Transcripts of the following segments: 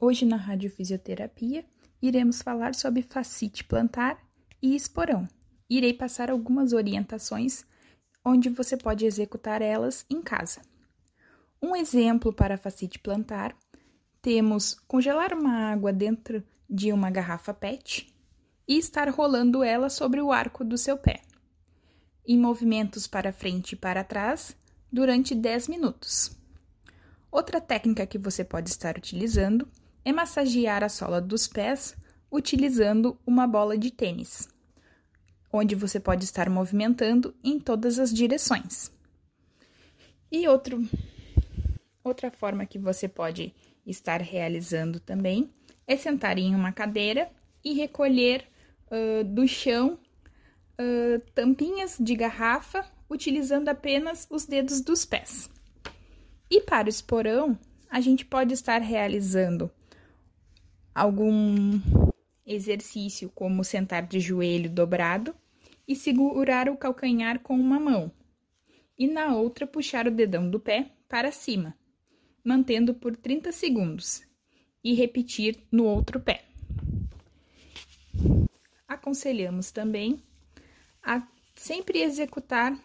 Hoje na Radiofisioterapia iremos falar sobre fascite plantar e esporão. Irei passar algumas orientações onde você pode executar elas em casa. Um exemplo para fascite plantar, temos congelar uma água dentro de uma garrafa PET e estar rolando ela sobre o arco do seu pé, em movimentos para frente e para trás durante 10 minutos. Outra técnica que você pode estar utilizando é massagear a sola dos pés utilizando uma bola de tênis, onde você pode estar movimentando em todas as direções. E outro, outra forma que você pode estar realizando também é sentar em uma cadeira e recolher uh, do chão uh, tampinhas de garrafa utilizando apenas os dedos dos pés. E para o esporão, a gente pode estar realizando algum exercício, como sentar de joelho dobrado e segurar o calcanhar com uma mão, e na outra puxar o dedão do pé para cima, mantendo por 30 segundos, e repetir no outro pé. Aconselhamos também a sempre executar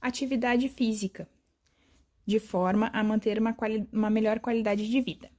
atividade física, de forma a manter uma, uma melhor qualidade de vida.